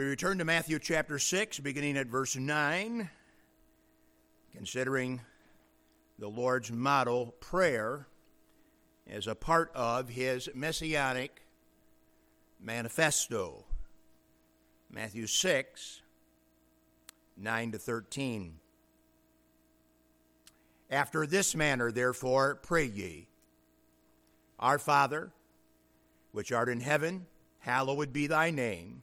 We return to Matthew chapter 6, beginning at verse 9, considering the Lord's model prayer as a part of his messianic manifesto. Matthew 6, 9 to 13. After this manner, therefore, pray ye Our Father, which art in heaven, hallowed be thy name,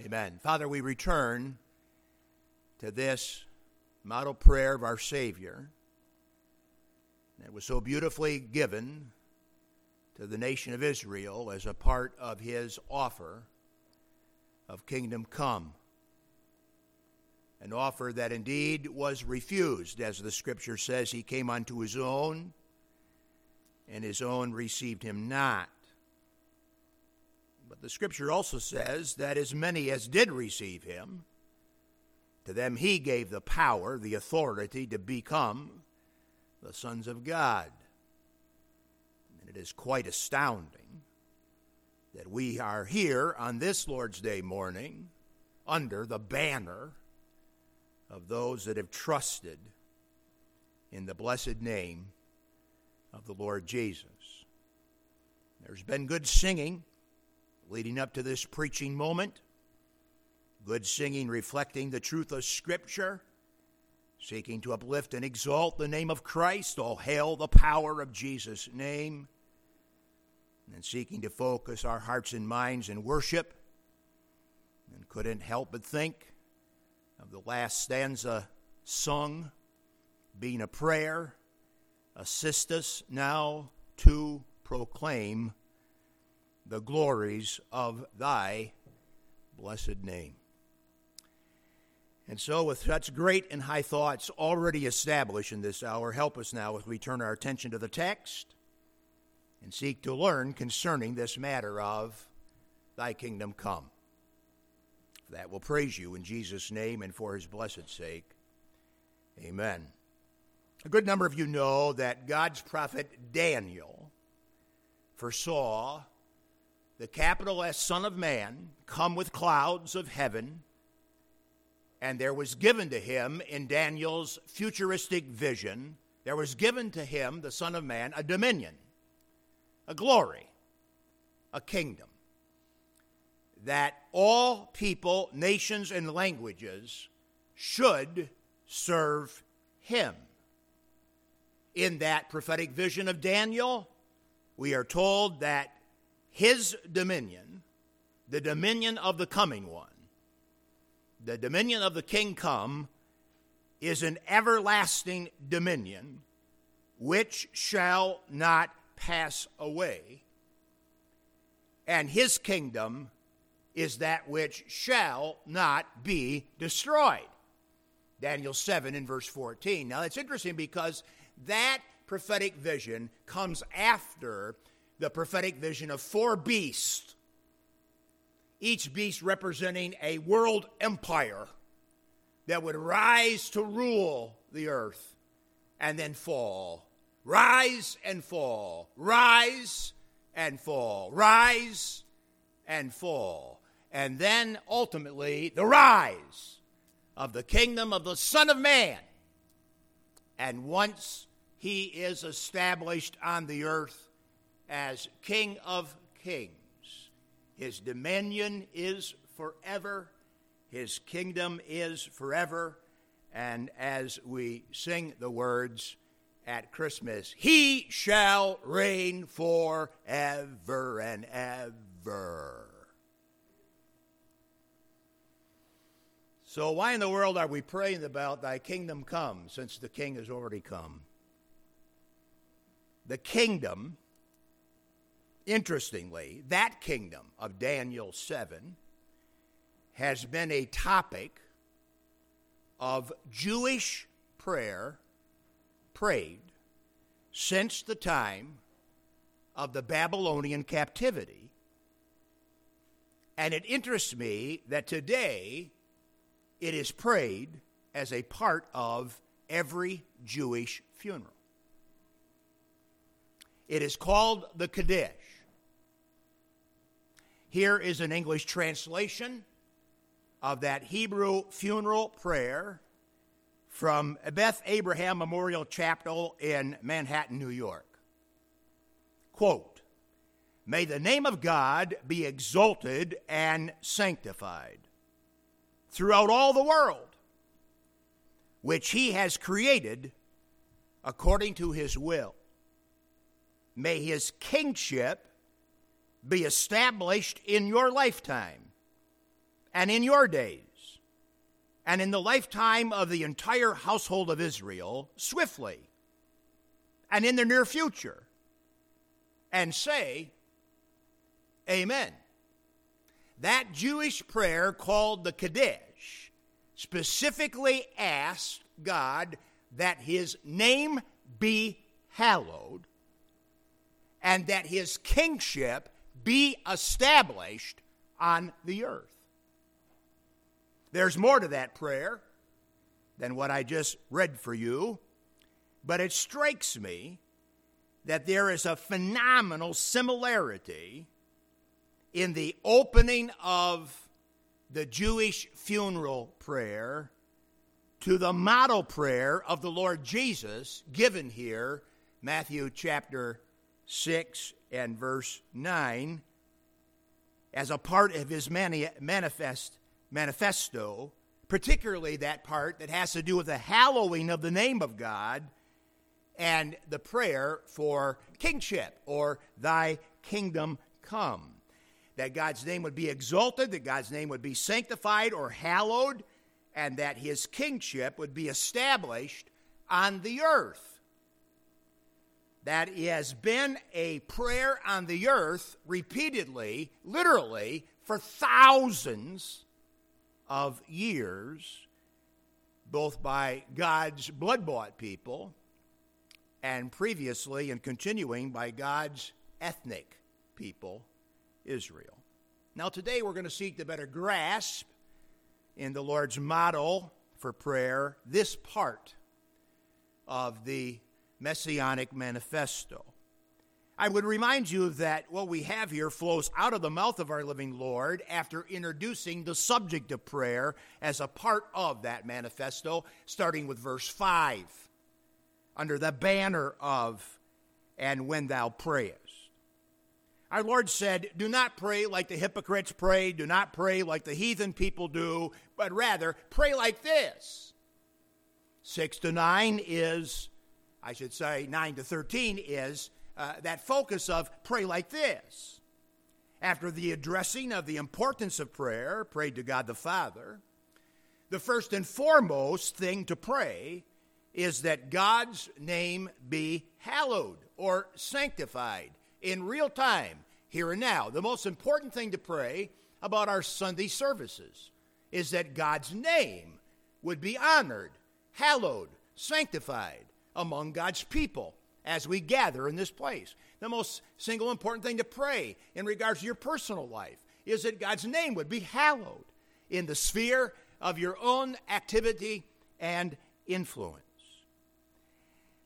Amen. Father, we return to this model prayer of our Savior that was so beautifully given to the nation of Israel as a part of his offer of kingdom come. An offer that indeed was refused, as the scripture says, he came unto his own, and his own received him not. But the scripture also says that as many as did receive him, to them he gave the power, the authority to become the sons of God. And it is quite astounding that we are here on this Lord's Day morning under the banner of those that have trusted in the blessed name of the Lord Jesus. There's been good singing leading up to this preaching moment. Good singing reflecting the truth of Scripture, seeking to uplift and exalt the name of Christ. All hail the power of Jesus' name. And seeking to focus our hearts and minds in worship. And couldn't help but think of the last stanza sung being a prayer. Assist us now to proclaim the glories of thy blessed name. And so, with such great and high thoughts already established in this hour, help us now as we turn our attention to the text and seek to learn concerning this matter of thy kingdom come. For that will praise you in Jesus' name and for his blessed sake. Amen. A good number of you know that God's prophet Daniel foresaw the capital S Son of Man come with clouds of heaven, and there was given to him in Daniel's futuristic vision, there was given to him, the Son of Man, a dominion, a glory, a kingdom, that all people, nations, and languages should serve him. In that prophetic vision of Daniel, we are told that his dominion, the dominion of the coming one, the dominion of the king come, is an everlasting dominion which shall not pass away, and his kingdom is that which shall not be destroyed. Daniel 7 in verse 14. Now, it's interesting because that prophetic vision comes after the prophetic vision of four beasts, each beast representing a world empire that would rise to rule the earth and then fall. Rise and fall. Rise and fall. Rise and fall. And then ultimately, the rise of the kingdom of the Son of Man. And once he is established on the earth, as King of Kings. His dominion is forever, his kingdom is forever. And as we sing the words at Christmas, he shall reign forever and ever. So, why in the world are we praying about thy kingdom come since the king has already come? The kingdom Interestingly, that kingdom of Daniel 7 has been a topic of Jewish prayer prayed since the time of the Babylonian captivity. And it interests me that today it is prayed as a part of every Jewish funeral. It is called the Kaddish. Here is an English translation of that Hebrew funeral prayer from Beth Abraham Memorial Chapel in Manhattan, New York. Quote, May the name of God be exalted and sanctified throughout all the world, which he has created according to his will. May his kingship be established in your lifetime and in your days and in the lifetime of the entire household of Israel swiftly and in the near future. And say, Amen. That Jewish prayer called the Kaddish specifically asked God that his name be hallowed and that his kingship be established on the earth. There's more to that prayer than what I just read for you, but it strikes me that there is a phenomenal similarity in the opening of the Jewish funeral prayer to the model prayer of the Lord Jesus given here, Matthew chapter 6 and verse 9 as a part of his mani- manifest, manifesto, particularly that part that has to do with the hallowing of the name of God and the prayer for kingship or thy kingdom come. That God's name would be exalted, that God's name would be sanctified or hallowed, and that his kingship would be established on the earth that has been a prayer on the earth repeatedly, literally, for thousands of years, both by God's blood bought people and previously and continuing by God's ethnic people, Israel. Now, today we're going to seek to better grasp in the Lord's model for prayer this part of the Messianic Manifesto. I would remind you that what we have here flows out of the mouth of our living Lord after introducing the subject of prayer as a part of that manifesto, starting with verse 5, under the banner of, and when thou prayest. Our Lord said, Do not pray like the hypocrites pray, do not pray like the heathen people do, but rather pray like this. 6 to 9 is I should say 9 to 13, is uh, that focus of pray like this. After the addressing of the importance of prayer, prayed to God the Father, the first and foremost thing to pray is that God's name be hallowed or sanctified in real time, here and now. The most important thing to pray about our Sunday services is that God's name would be honored, hallowed, sanctified among God's people as we gather in this place. The most single important thing to pray in regards to your personal life is that God's name would be hallowed in the sphere of your own activity and influence.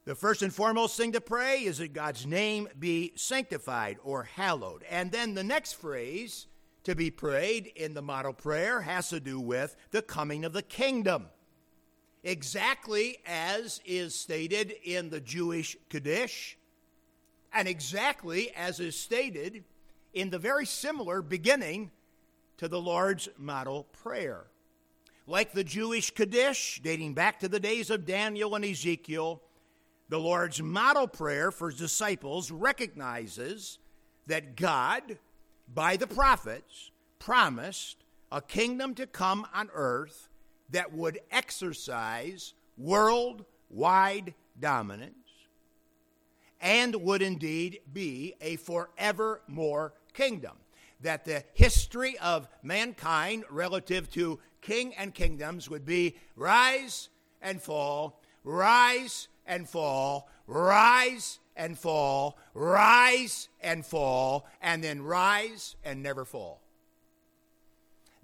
The first and foremost thing to pray is that God's name be sanctified or hallowed. And then the next phrase to be prayed in the model prayer has to do with the coming of the kingdom exactly as is stated in the Jewish Kaddish, and exactly as is stated in the very similar beginning to the Lord's model prayer. Like the Jewish Kaddish, dating back to the days of Daniel and Ezekiel, the Lord's model prayer for his disciples recognizes that God, by the prophets, promised a kingdom to come on earth that would exercise worldwide dominance and would indeed be a forevermore kingdom. that the history of mankind relative to king and kingdoms would be rise and fall, rise and fall, rise and fall, rise and fall, and then rise and never fall.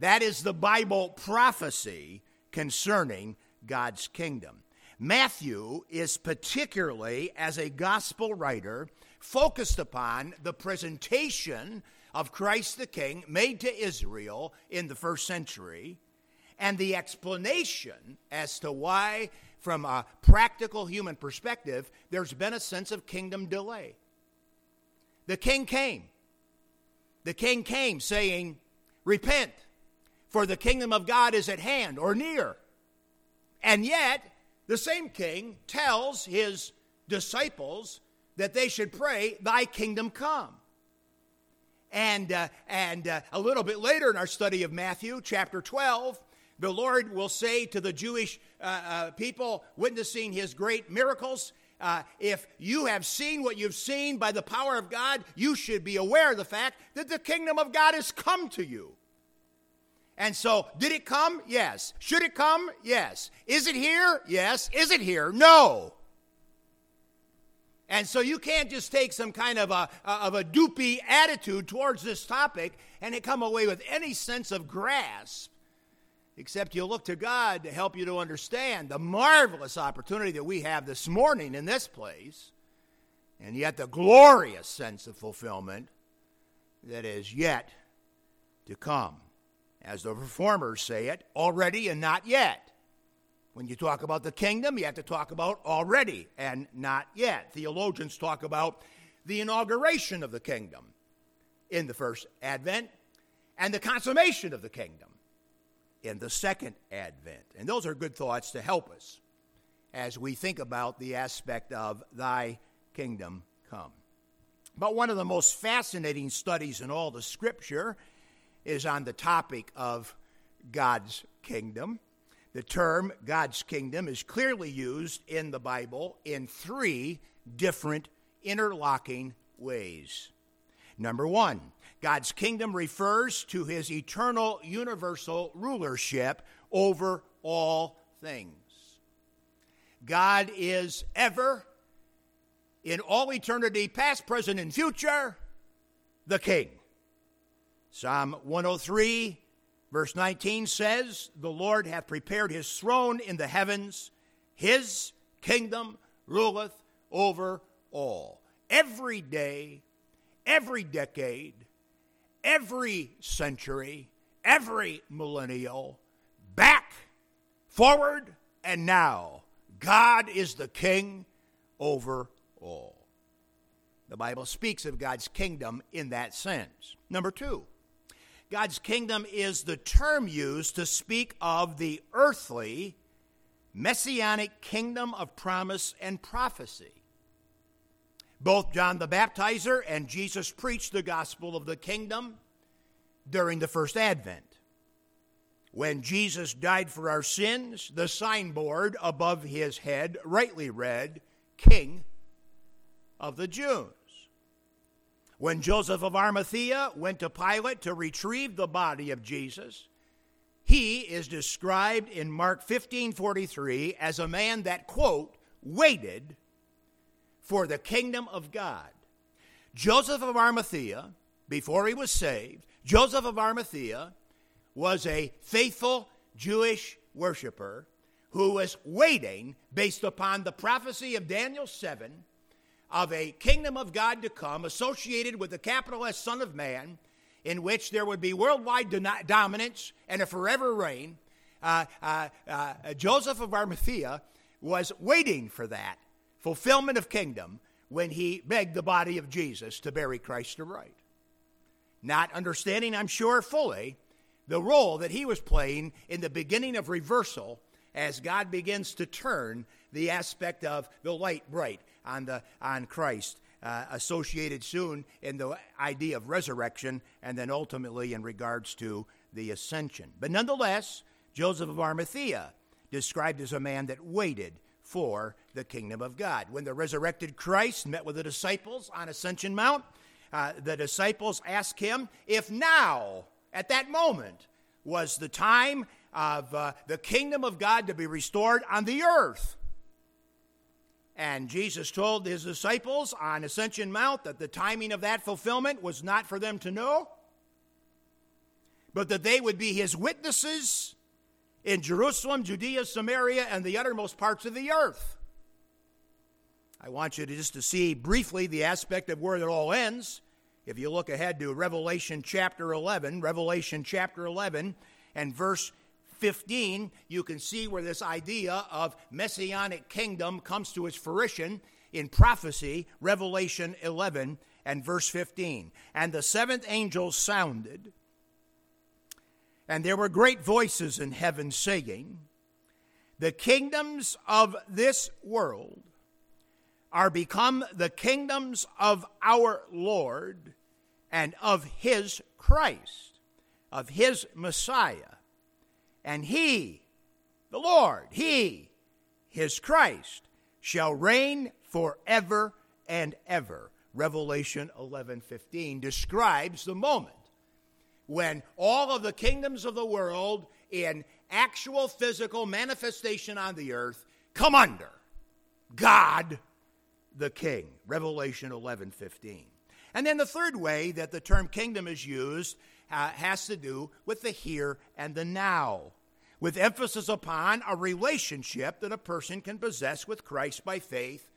That is the Bible prophecy concerning God's kingdom. Matthew is particularly, as a gospel writer, focused upon the presentation of Christ the King made to Israel in the first century and the explanation as to why, from a practical human perspective, there's been a sense of kingdom delay. The king came. The king came saying, Repent, for the kingdom of God is at hand or near. And yet, the same king tells his disciples that they should pray, Thy kingdom come. And, uh, and uh, a little bit later in our study of Matthew, chapter 12, the Lord will say to the Jewish uh, uh people witnessing his great miracles, uh, if you have seen what you've seen by the power of God, you should be aware of the fact that the kingdom of God has come to you. And so, did it come? Yes. Should it come? Yes. Is it here? Yes. Is it here? No. And so you can't just take some kind of a, of a doopy attitude towards this topic and come away with any sense of grasp, except you look to God to help you to understand the marvelous opportunity that we have this morning in this place, and yet the glorious sense of fulfillment that is yet to come as the reformers say it, already and not yet. When you talk about the kingdom, you have to talk about already and not yet. Theologians talk about the inauguration of the kingdom in the first advent and the consummation of the kingdom in the second advent. And those are good thoughts to help us as we think about the aspect of thy kingdom come. But one of the most fascinating studies in all the scripture is on the topic of God's kingdom. The term God's kingdom is clearly used in the Bible in three different interlocking ways. Number one, God's kingdom refers to his eternal universal rulership over all things. God is ever, in all eternity, past, present, and future, the king. Psalm 103, verse 19 says, The Lord hath prepared his throne in the heavens, his kingdom ruleth over all. Every day, every decade, every century, every millennial, back, forward, and now, God is the king over all. The Bible speaks of God's kingdom in that sense. Number two, God's kingdom is the term used to speak of the earthly, messianic kingdom of promise and prophecy. Both John the Baptizer and Jesus preached the gospel of the kingdom during the first advent. When Jesus died for our sins, the signboard above his head rightly read, King of the Jews. When Joseph of Arimathea went to Pilate to retrieve the body of Jesus, he is described in Mark 15:43 as a man that quote waited for the kingdom of God. Joseph of Arimathea, before he was saved, Joseph of Arimathea was a faithful Jewish worshiper who was waiting based upon the prophecy of Daniel 7 of a kingdom of God to come associated with the capital S Son of Man, in which there would be worldwide dominance and a forever reign. Uh, uh, uh, Joseph of Arimathea was waiting for that fulfillment of kingdom when he begged the body of Jesus to bury Christ aright. Not understanding, I'm sure, fully the role that he was playing in the beginning of reversal as God begins to turn the aspect of the light bright on, the, on Christ, uh, associated soon in the idea of resurrection and then ultimately in regards to the ascension. But nonetheless, Joseph of Arimathea, described as a man that waited for the kingdom of God. When the resurrected Christ met with the disciples on Ascension Mount, uh, the disciples asked him if now, at that moment, was the time of uh, the kingdom of God to be restored on the earth. And Jesus told his disciples on Ascension Mount that the timing of that fulfillment was not for them to know, but that they would be his witnesses in Jerusalem, Judea, Samaria, and the uttermost parts of the earth. I want you to just to see briefly the aspect of where it all ends. If you look ahead to Revelation chapter 11, Revelation chapter 11 and verse 15, you can see where this idea of messianic kingdom comes to its fruition in prophecy, Revelation 11 and verse 15. And the seventh angel sounded, and there were great voices in heaven saying, The kingdoms of this world are become the kingdoms of our Lord and of his Christ, of his Messiah and he, the Lord, he, his Christ, shall reign forever and ever. Revelation 11:15 describes the moment when all of the kingdoms of the world in actual physical manifestation on the earth come under God the King. Revelation 11:15. And then the third way that the term kingdom is used uh, has to do with the here and the now, with emphasis upon a relationship that a person can possess with Christ by faith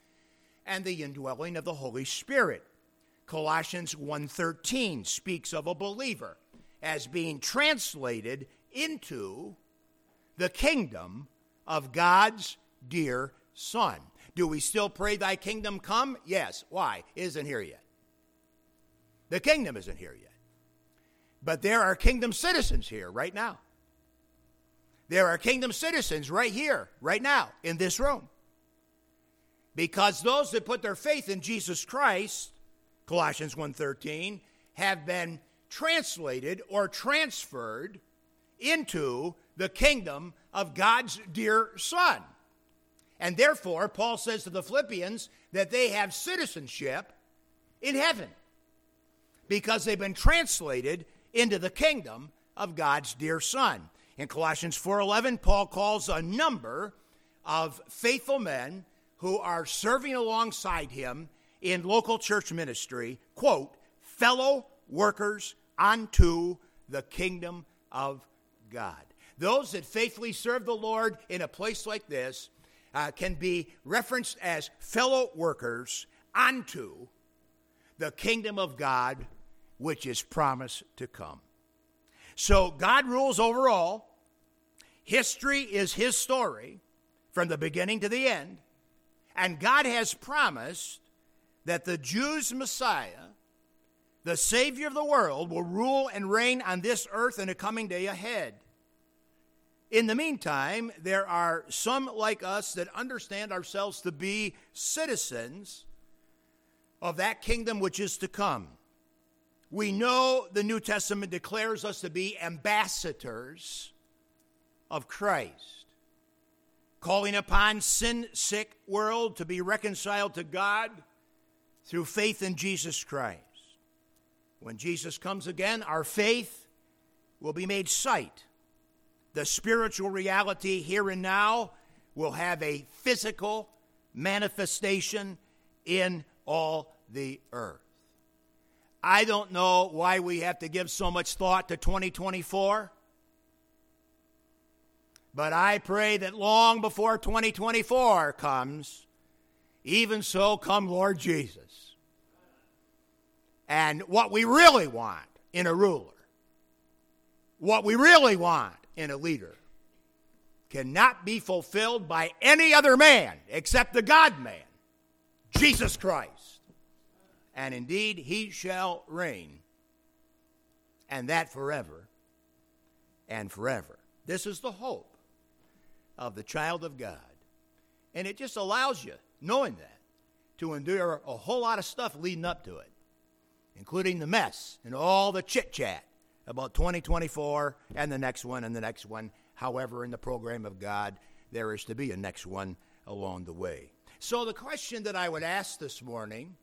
and the indwelling of the Holy Spirit. Colossians 1:13 speaks of a believer as being translated into the kingdom of God's dear son. Do we still pray thy kingdom come? Yes. Why? It isn't here yet. The kingdom isn't here yet. But there are kingdom citizens here right now. There are kingdom citizens right here, right now, in this room. Because those that put their faith in Jesus Christ, Colossians 1:13, have been translated or transferred into the kingdom of God's dear son. And therefore, Paul says to the Philippians that they have citizenship in heaven because they've been translated into the kingdom of God's dear Son. In Colossians 4:11, Paul calls a number of faithful men who are serving alongside him in local church ministry, quote, fellow workers unto the kingdom of God. Those that faithfully serve the Lord in a place like this uh, can be referenced as fellow workers unto the kingdom of God which is promised to come. So God rules over all. History is his story from the beginning to the end. And God has promised that the Jews' Messiah, the Savior of the world, will rule and reign on this earth in a coming day ahead. In the meantime, there are some like us that understand ourselves to be citizens of that kingdom which is to come. We know the New Testament declares us to be ambassadors of Christ, calling upon sin sick world to be reconciled to God through faith in Jesus Christ. When Jesus comes again, our faith will be made sight. The spiritual reality here and now will have a physical manifestation in all the earth. I don't know why we have to give so much thought to 2024. But I pray that long before 2024 comes, even so come Lord Jesus. And what we really want in a ruler, what we really want in a leader, cannot be fulfilled by any other man except the God man, Jesus Christ and indeed he shall reign, and that forever and forever. This is the hope of the child of God. And it just allows you, knowing that, to endure a whole lot of stuff leading up to it, including the mess and all the chit chat about 2024 and the next one and the next one. However, in the program of God, there is to be a next one along the way. So, the question that I would ask this morning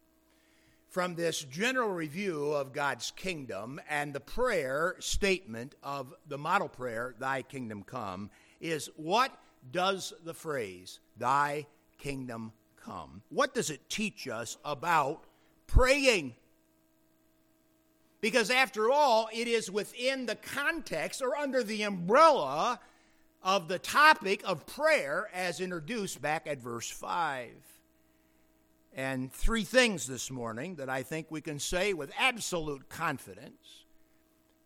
from this general review of God's kingdom and the prayer statement of the model prayer, Thy kingdom come, is what does the phrase, Thy kingdom come, what does it teach us about praying? Because after all, it is within the context or under the umbrella of the topic of prayer as introduced back at verse 5. And three things this morning that I think we can say with absolute confidence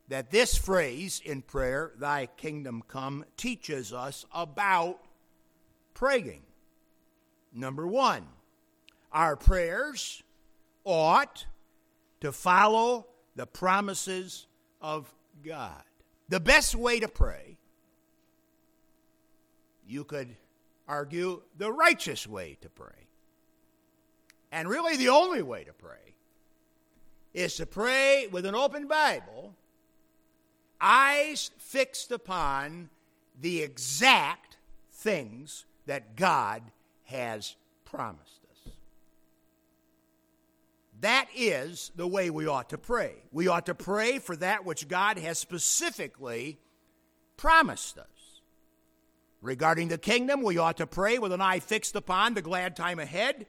that this phrase in prayer, Thy kingdom come, teaches us about praying. Number one, our prayers ought to follow the promises of God. The best way to pray, you could argue the righteous way to pray and really the only way to pray, is to pray with an open Bible, eyes fixed upon the exact things that God has promised us. That is the way we ought to pray. We ought to pray for that which God has specifically promised us. Regarding the kingdom, we ought to pray with an eye fixed upon the glad time ahead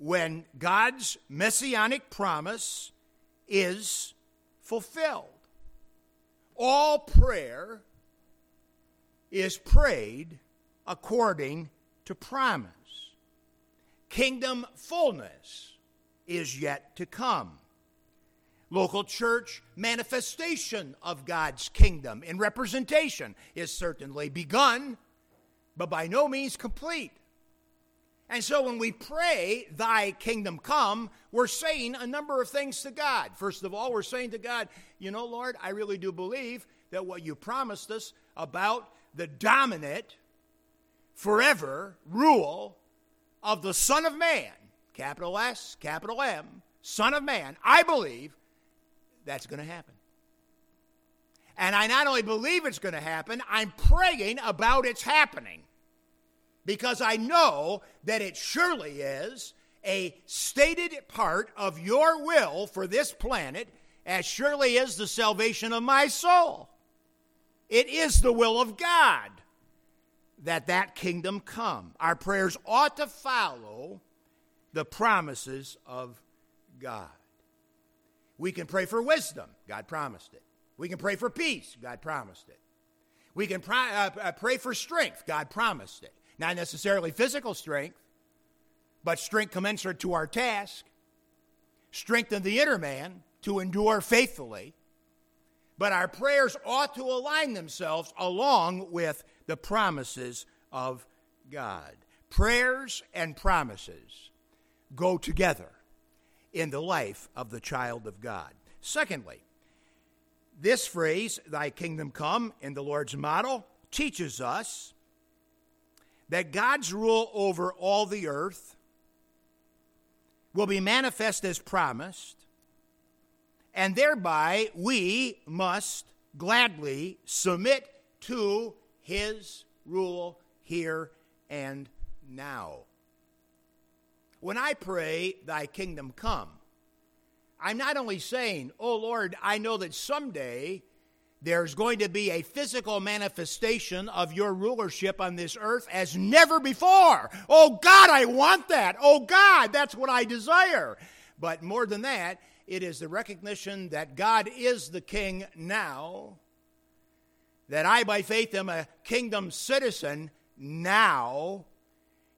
when God's messianic promise is fulfilled. All prayer is prayed according to promise. Kingdom fullness is yet to come. Local church manifestation of God's kingdom in representation is certainly begun, but by no means complete. And so when we pray, Thy kingdom come, we're saying a number of things to God. First of all, we're saying to God, You know, Lord, I really do believe that what you promised us about the dominant, forever rule of the Son of Man, capital S, capital M, Son of Man, I believe that's going to happen. And I not only believe it's going to happen, I'm praying about its happening because I know that it surely is a stated part of your will for this planet, as surely is the salvation of my soul. It is the will of God that that kingdom come. Our prayers ought to follow the promises of God. We can pray for wisdom, God promised it. We can pray for peace, God promised it. We can pray, uh, uh, pray for strength, God promised it. Not necessarily physical strength, but strength commensurate to our task. Strengthen the inner man to endure faithfully. But our prayers ought to align themselves along with the promises of God. Prayers and promises go together in the life of the child of God. Secondly, this phrase, Thy kingdom come, in the Lord's model, teaches us that God's rule over all the earth will be manifest as promised, and thereby we must gladly submit to his rule here and now. When I pray, Thy kingdom come, I'm not only saying, Oh Lord, I know that someday there's going to be a physical manifestation of your rulership on this earth as never before. Oh God, I want that. Oh God, that's what I desire. But more than that, it is the recognition that God is the king now, that I, by faith, am a kingdom citizen now.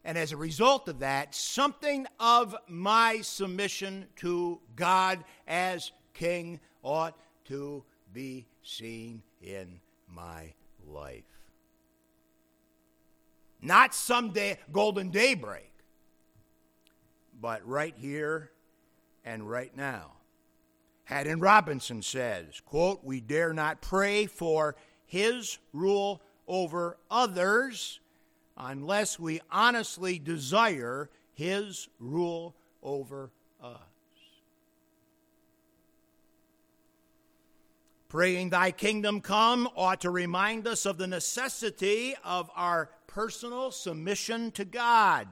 And as a result of that, something of my submission to God as king ought to be seen in my life. Not someday golden daybreak, but right here and right now. Haddon Robinson says, quote, we dare not pray for his rule over others unless we honestly desire his rule over us. Praying, Thy kingdom come, ought to remind us of the necessity of our personal submission to God.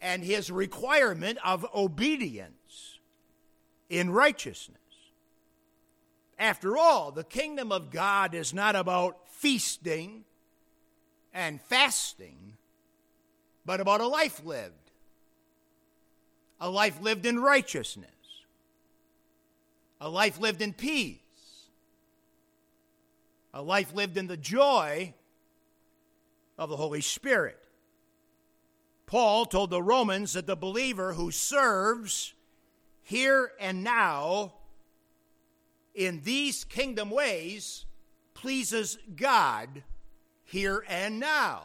and his requirement of obedience in righteousness. After all, the kingdom of God is not about feasting and fasting, but about a life lived, a life lived in righteousness, a life lived in peace, a life lived in the joy of the Holy Spirit. Paul told the Romans that the believer who serves here and now in these kingdom ways pleases God here and now.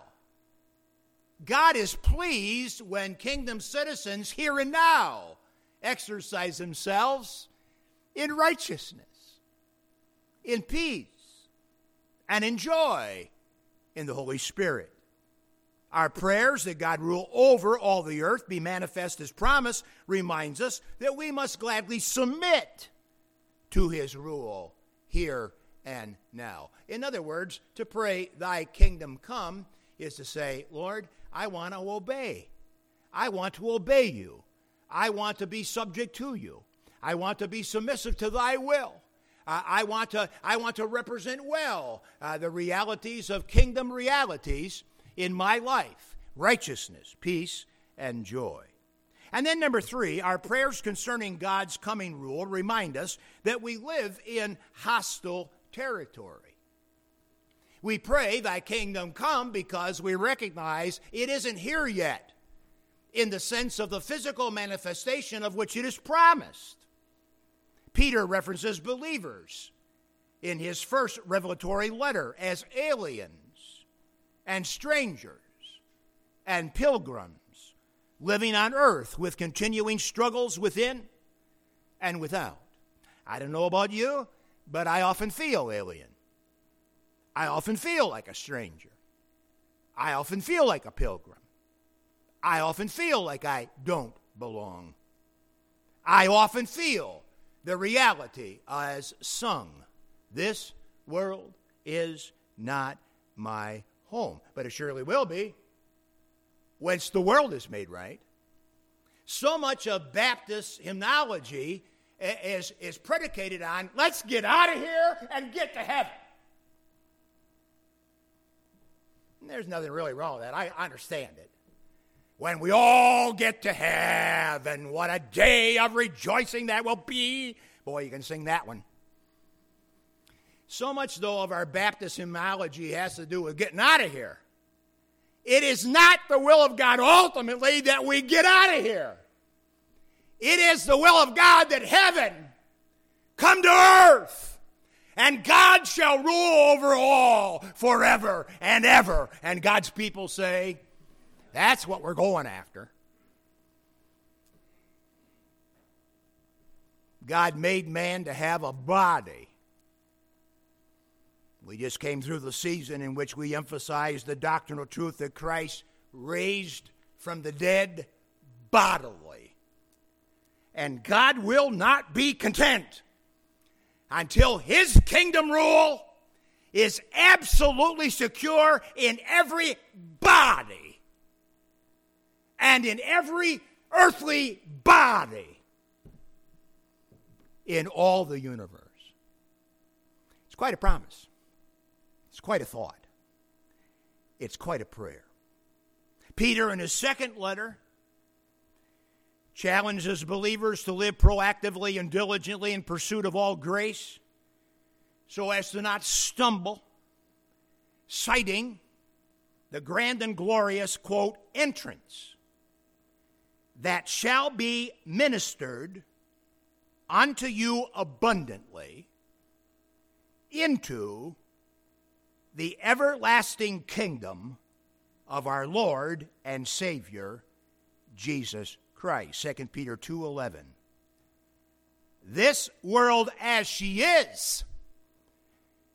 God is pleased when kingdom citizens here and now exercise themselves in righteousness, in peace, and in joy in the Holy Spirit. Our prayers that God rule over all the earth, be manifest as promise, reminds us that we must gladly submit to his rule here and now. In other words, to pray, Thy kingdom come, is to say, Lord, I want to obey. I want to obey you. I want to be subject to you. I want to be submissive to thy will. Uh, I, want to, I want to represent well uh, the realities of kingdom realities in my life righteousness, peace, and joy. And then, number three, our prayers concerning God's coming rule remind us that we live in hostile territory. We pray, Thy kingdom come, because we recognize it isn't here yet in the sense of the physical manifestation of which it is promised. Peter references believers in his first revelatory letter as aliens and strangers and pilgrims living on earth with continuing struggles within and without. I don't know about you, but I often feel alien. I often feel like a stranger. I often feel like a pilgrim. I often feel like I don't belong. I often feel the reality as sung this world is not my home, but it surely will be whence the world is made right. So much of Baptist hymnology is, is predicated on let's get out of here and get to heaven. And there's nothing really wrong with that. I understand it. When we all get to heaven, what a day of rejoicing that will be. Boy, you can sing that one. So much, though, of our Baptist hymnology has to do with getting out of here. It is not the will of God ultimately that we get out of here. It is the will of God that heaven come to earth and God shall rule over all forever and ever. And God's people say, that's what we're going after. God made man to have a body we just came through the season in which we emphasized the doctrinal truth that Christ raised from the dead bodily. And God will not be content until his kingdom rule is absolutely secure in every body and in every earthly body in all the universe. It's quite a promise. It's quite a thought. It's quite a prayer. Peter, in his second letter, challenges believers to live proactively and diligently in pursuit of all grace so as to not stumble, citing the grand and glorious, quote, entrance that shall be ministered unto you abundantly into the everlasting kingdom of our Lord and Savior Jesus Christ. 2 Peter 2:11. This world as she is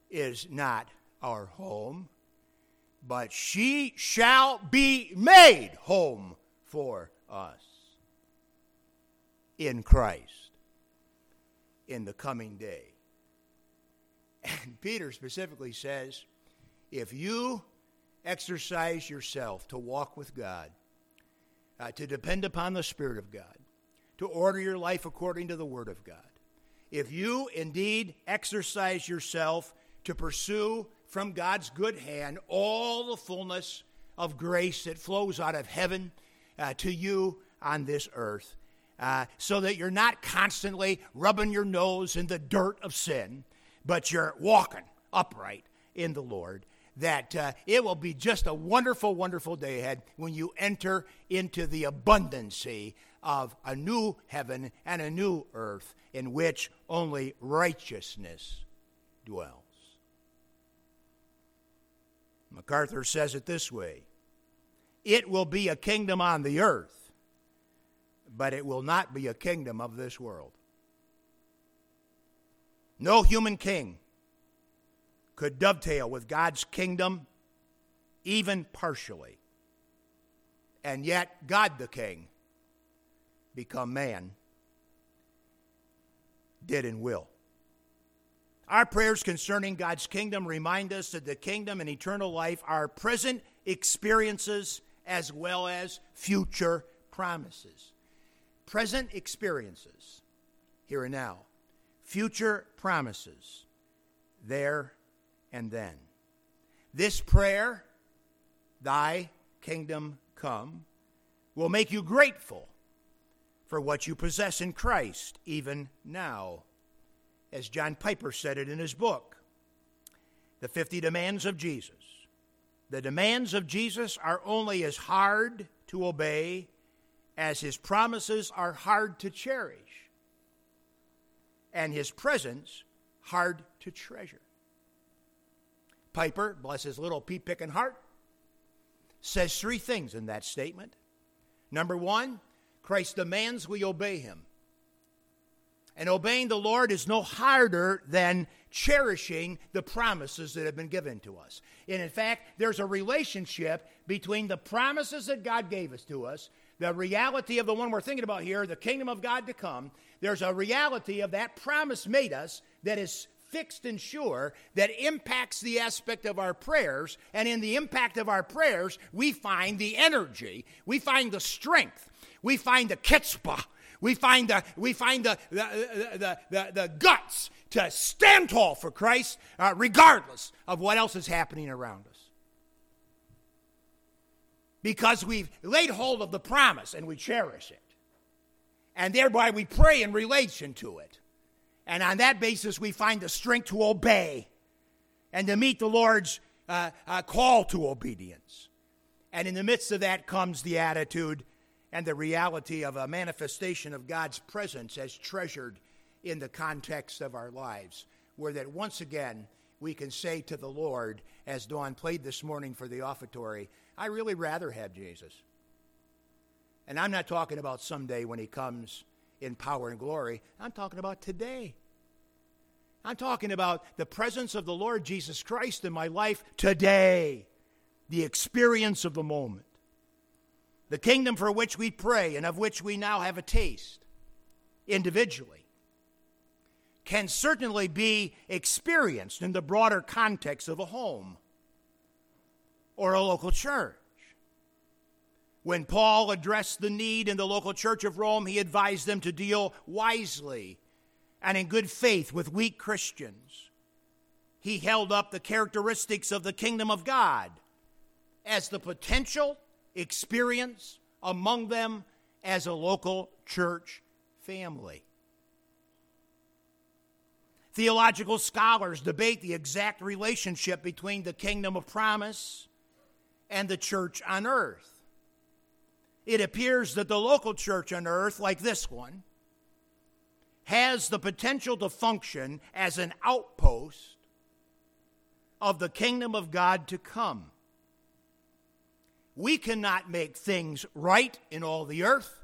is not our home, but she shall be made home for us in Christ in the coming day. And Peter specifically says, if you exercise yourself to walk with God, uh, to depend upon the Spirit of God, to order your life according to the Word of God. If you indeed exercise yourself to pursue from God's good hand all the fullness of grace that flows out of heaven uh, to you on this earth, uh, so that you're not constantly rubbing your nose in the dirt of sin, but you're walking upright in the Lord that uh, it will be just a wonderful, wonderful day ahead when you enter into the abundancy of a new heaven and a new earth in which only righteousness dwells. MacArthur says it this way It will be a kingdom on the earth, but it will not be a kingdom of this world. No human king could dovetail with God's kingdom even partially. And yet, God the King, become man, did and will. Our prayers concerning God's kingdom remind us that the kingdom and eternal life are present experiences as well as future promises. Present experiences, here and now. Future promises, there and then. This prayer, Thy kingdom come, will make you grateful for what you possess in Christ even now. As John Piper said it in his book, The 50 Demands of Jesus. The demands of Jesus are only as hard to obey as his promises are hard to cherish, and his presence hard to treasure. Piper, bless his little pea picking heart, says three things in that statement. Number one, Christ demands we obey him. And obeying the Lord is no harder than cherishing the promises that have been given to us. And in fact, there's a relationship between the promises that God gave us to us, the reality of the one we're thinking about here, the kingdom of God to come. There's a reality of that promise made us that is fixed and sure that impacts the aspect of our prayers. And in the impact of our prayers, we find the energy, we find the strength, we find the chutzpah, we find the, we find the, the, the, the, the guts to stand tall for Christ, uh, regardless of what else is happening around us. Because we've laid hold of the promise and we cherish it. And thereby we pray in relation to it. And on that basis, we find the strength to obey and to meet the Lord's uh, uh, call to obedience. And in the midst of that comes the attitude and the reality of a manifestation of God's presence as treasured in the context of our lives, where that once again we can say to the Lord, as Dawn played this morning for the offertory, I really rather have Jesus. And I'm not talking about someday when he comes in power and glory. I'm talking about today. I'm talking about the presence of the Lord Jesus Christ in my life today, the experience of the moment. The kingdom for which we pray and of which we now have a taste individually can certainly be experienced in the broader context of a home or a local church. When Paul addressed the need in the local church of Rome, he advised them to deal wisely and in good faith with weak Christians. He held up the characteristics of the kingdom of God as the potential experience among them as a local church family. Theological scholars debate the exact relationship between the kingdom of promise and the church on earth it appears that the local church on earth, like this one, has the potential to function as an outpost of the kingdom of God to come. We cannot make things right in all the earth.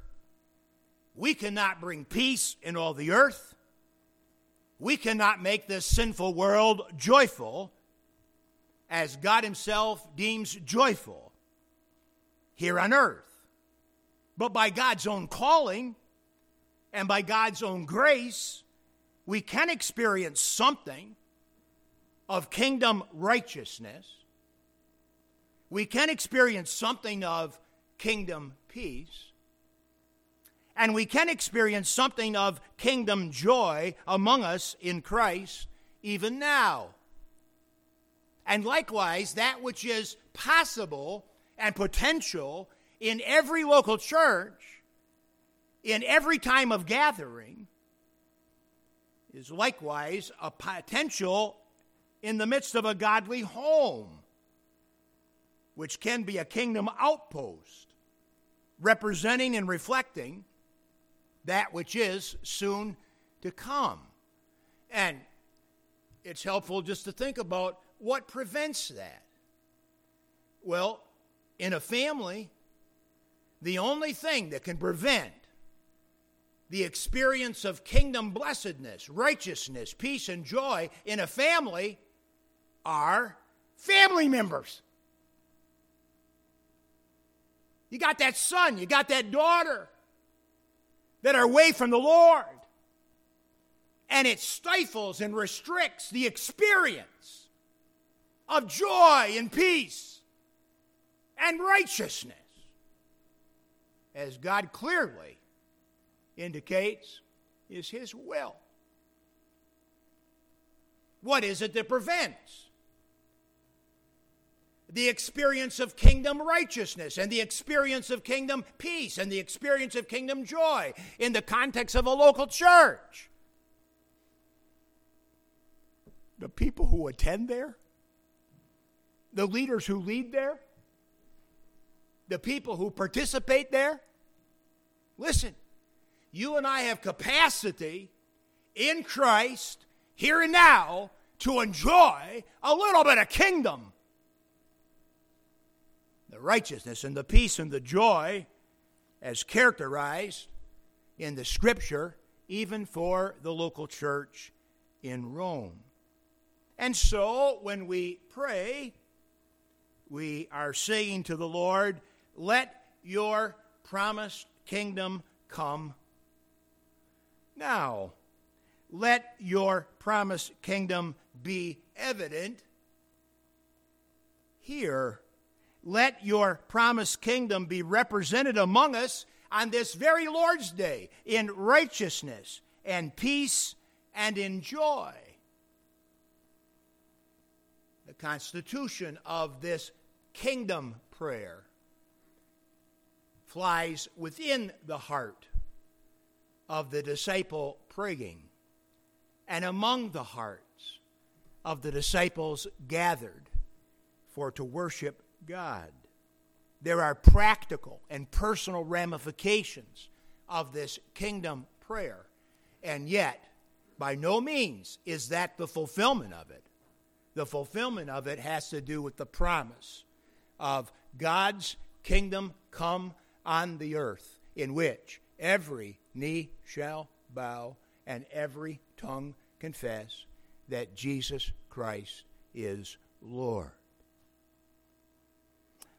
We cannot bring peace in all the earth. We cannot make this sinful world joyful as God Himself deems joyful here on earth. But by God's own calling and by God's own grace, we can experience something of kingdom righteousness. We can experience something of kingdom peace. And we can experience something of kingdom joy among us in Christ even now. And likewise, that which is possible and potential in every local church, in every time of gathering, is likewise a potential in the midst of a godly home, which can be a kingdom outpost, representing and reflecting that which is soon to come. And it's helpful just to think about what prevents that. Well, in a family, the only thing that can prevent the experience of kingdom blessedness, righteousness, peace, and joy in a family are family members. You got that son, you got that daughter that are away from the Lord. And it stifles and restricts the experience of joy and peace and righteousness. As God clearly indicates is His will. What is it that prevents? The experience of kingdom righteousness and the experience of kingdom peace and the experience of kingdom joy in the context of a local church. The people who attend there, the leaders who lead there, the people who participate there. Listen, you and I have capacity in Christ here and now to enjoy a little bit of kingdom. Righteousness and the peace and the joy as characterized in the scripture, even for the local church in Rome. And so when we pray, we are saying to the Lord, Let your promised kingdom come now. Let your promised kingdom be evident here. Let your promised kingdom be represented among us on this very Lord's Day in righteousness and peace and in joy. The constitution of this kingdom prayer flies within the heart of the disciple praying, and among the hearts of the disciples gathered for to worship God. There are practical and personal ramifications of this kingdom prayer, and yet, by no means is that the fulfillment of it. The fulfillment of it has to do with the promise of God's kingdom come on the earth, in which every knee shall bow and every tongue confess that Jesus Christ is Lord.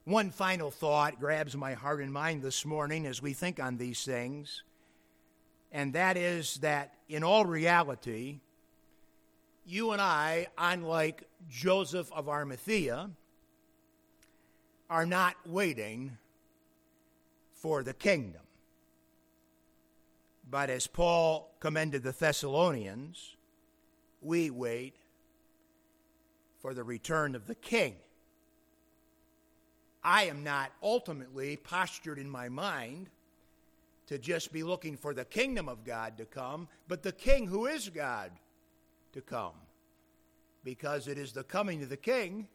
One final thought grabs my heart and mind this morning as we think on these things, and that is that in all reality, you and I, unlike Joseph of Arimathea, are not waiting for the kingdom. But as Paul commended the Thessalonians, we wait for the return of the king. I am not ultimately postured in my mind to just be looking for the kingdom of God to come, but the king who is God to come. Because it is the coming of the king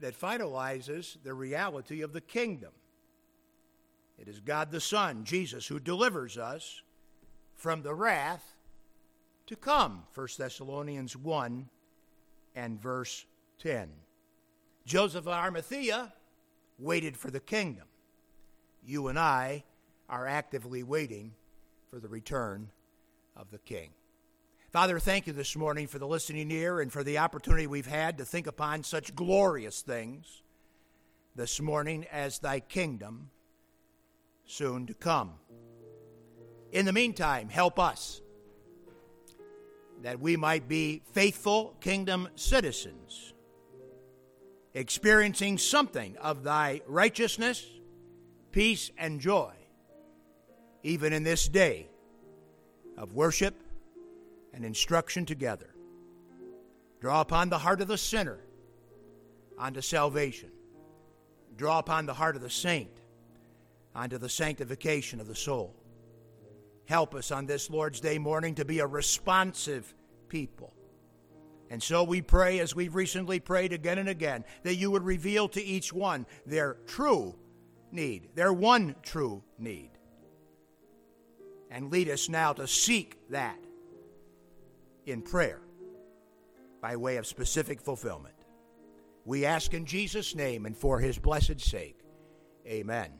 that finalizes the reality of the kingdom. It is God the Son, Jesus, who delivers us from the wrath to come. 1 Thessalonians 1 and verse 10. Joseph of Arimathea waited for the kingdom. You and I are actively waiting for the return of the king. Father, thank you this morning for the listening ear and for the opportunity we've had to think upon such glorious things this morning as thy kingdom soon to come. In the meantime, help us that we might be faithful kingdom citizens, experiencing something of thy righteousness, peace, and joy even in this day of worship and instruction together. Draw upon the heart of the sinner unto salvation. Draw upon the heart of the saint unto the sanctification of the soul. Help us on this Lord's Day morning to be a responsive people. And so we pray, as we've recently prayed again and again, that you would reveal to each one their true need, their one true need. And lead us now to seek that in prayer by way of specific fulfillment. We ask in Jesus' name and for his blessed sake. Amen.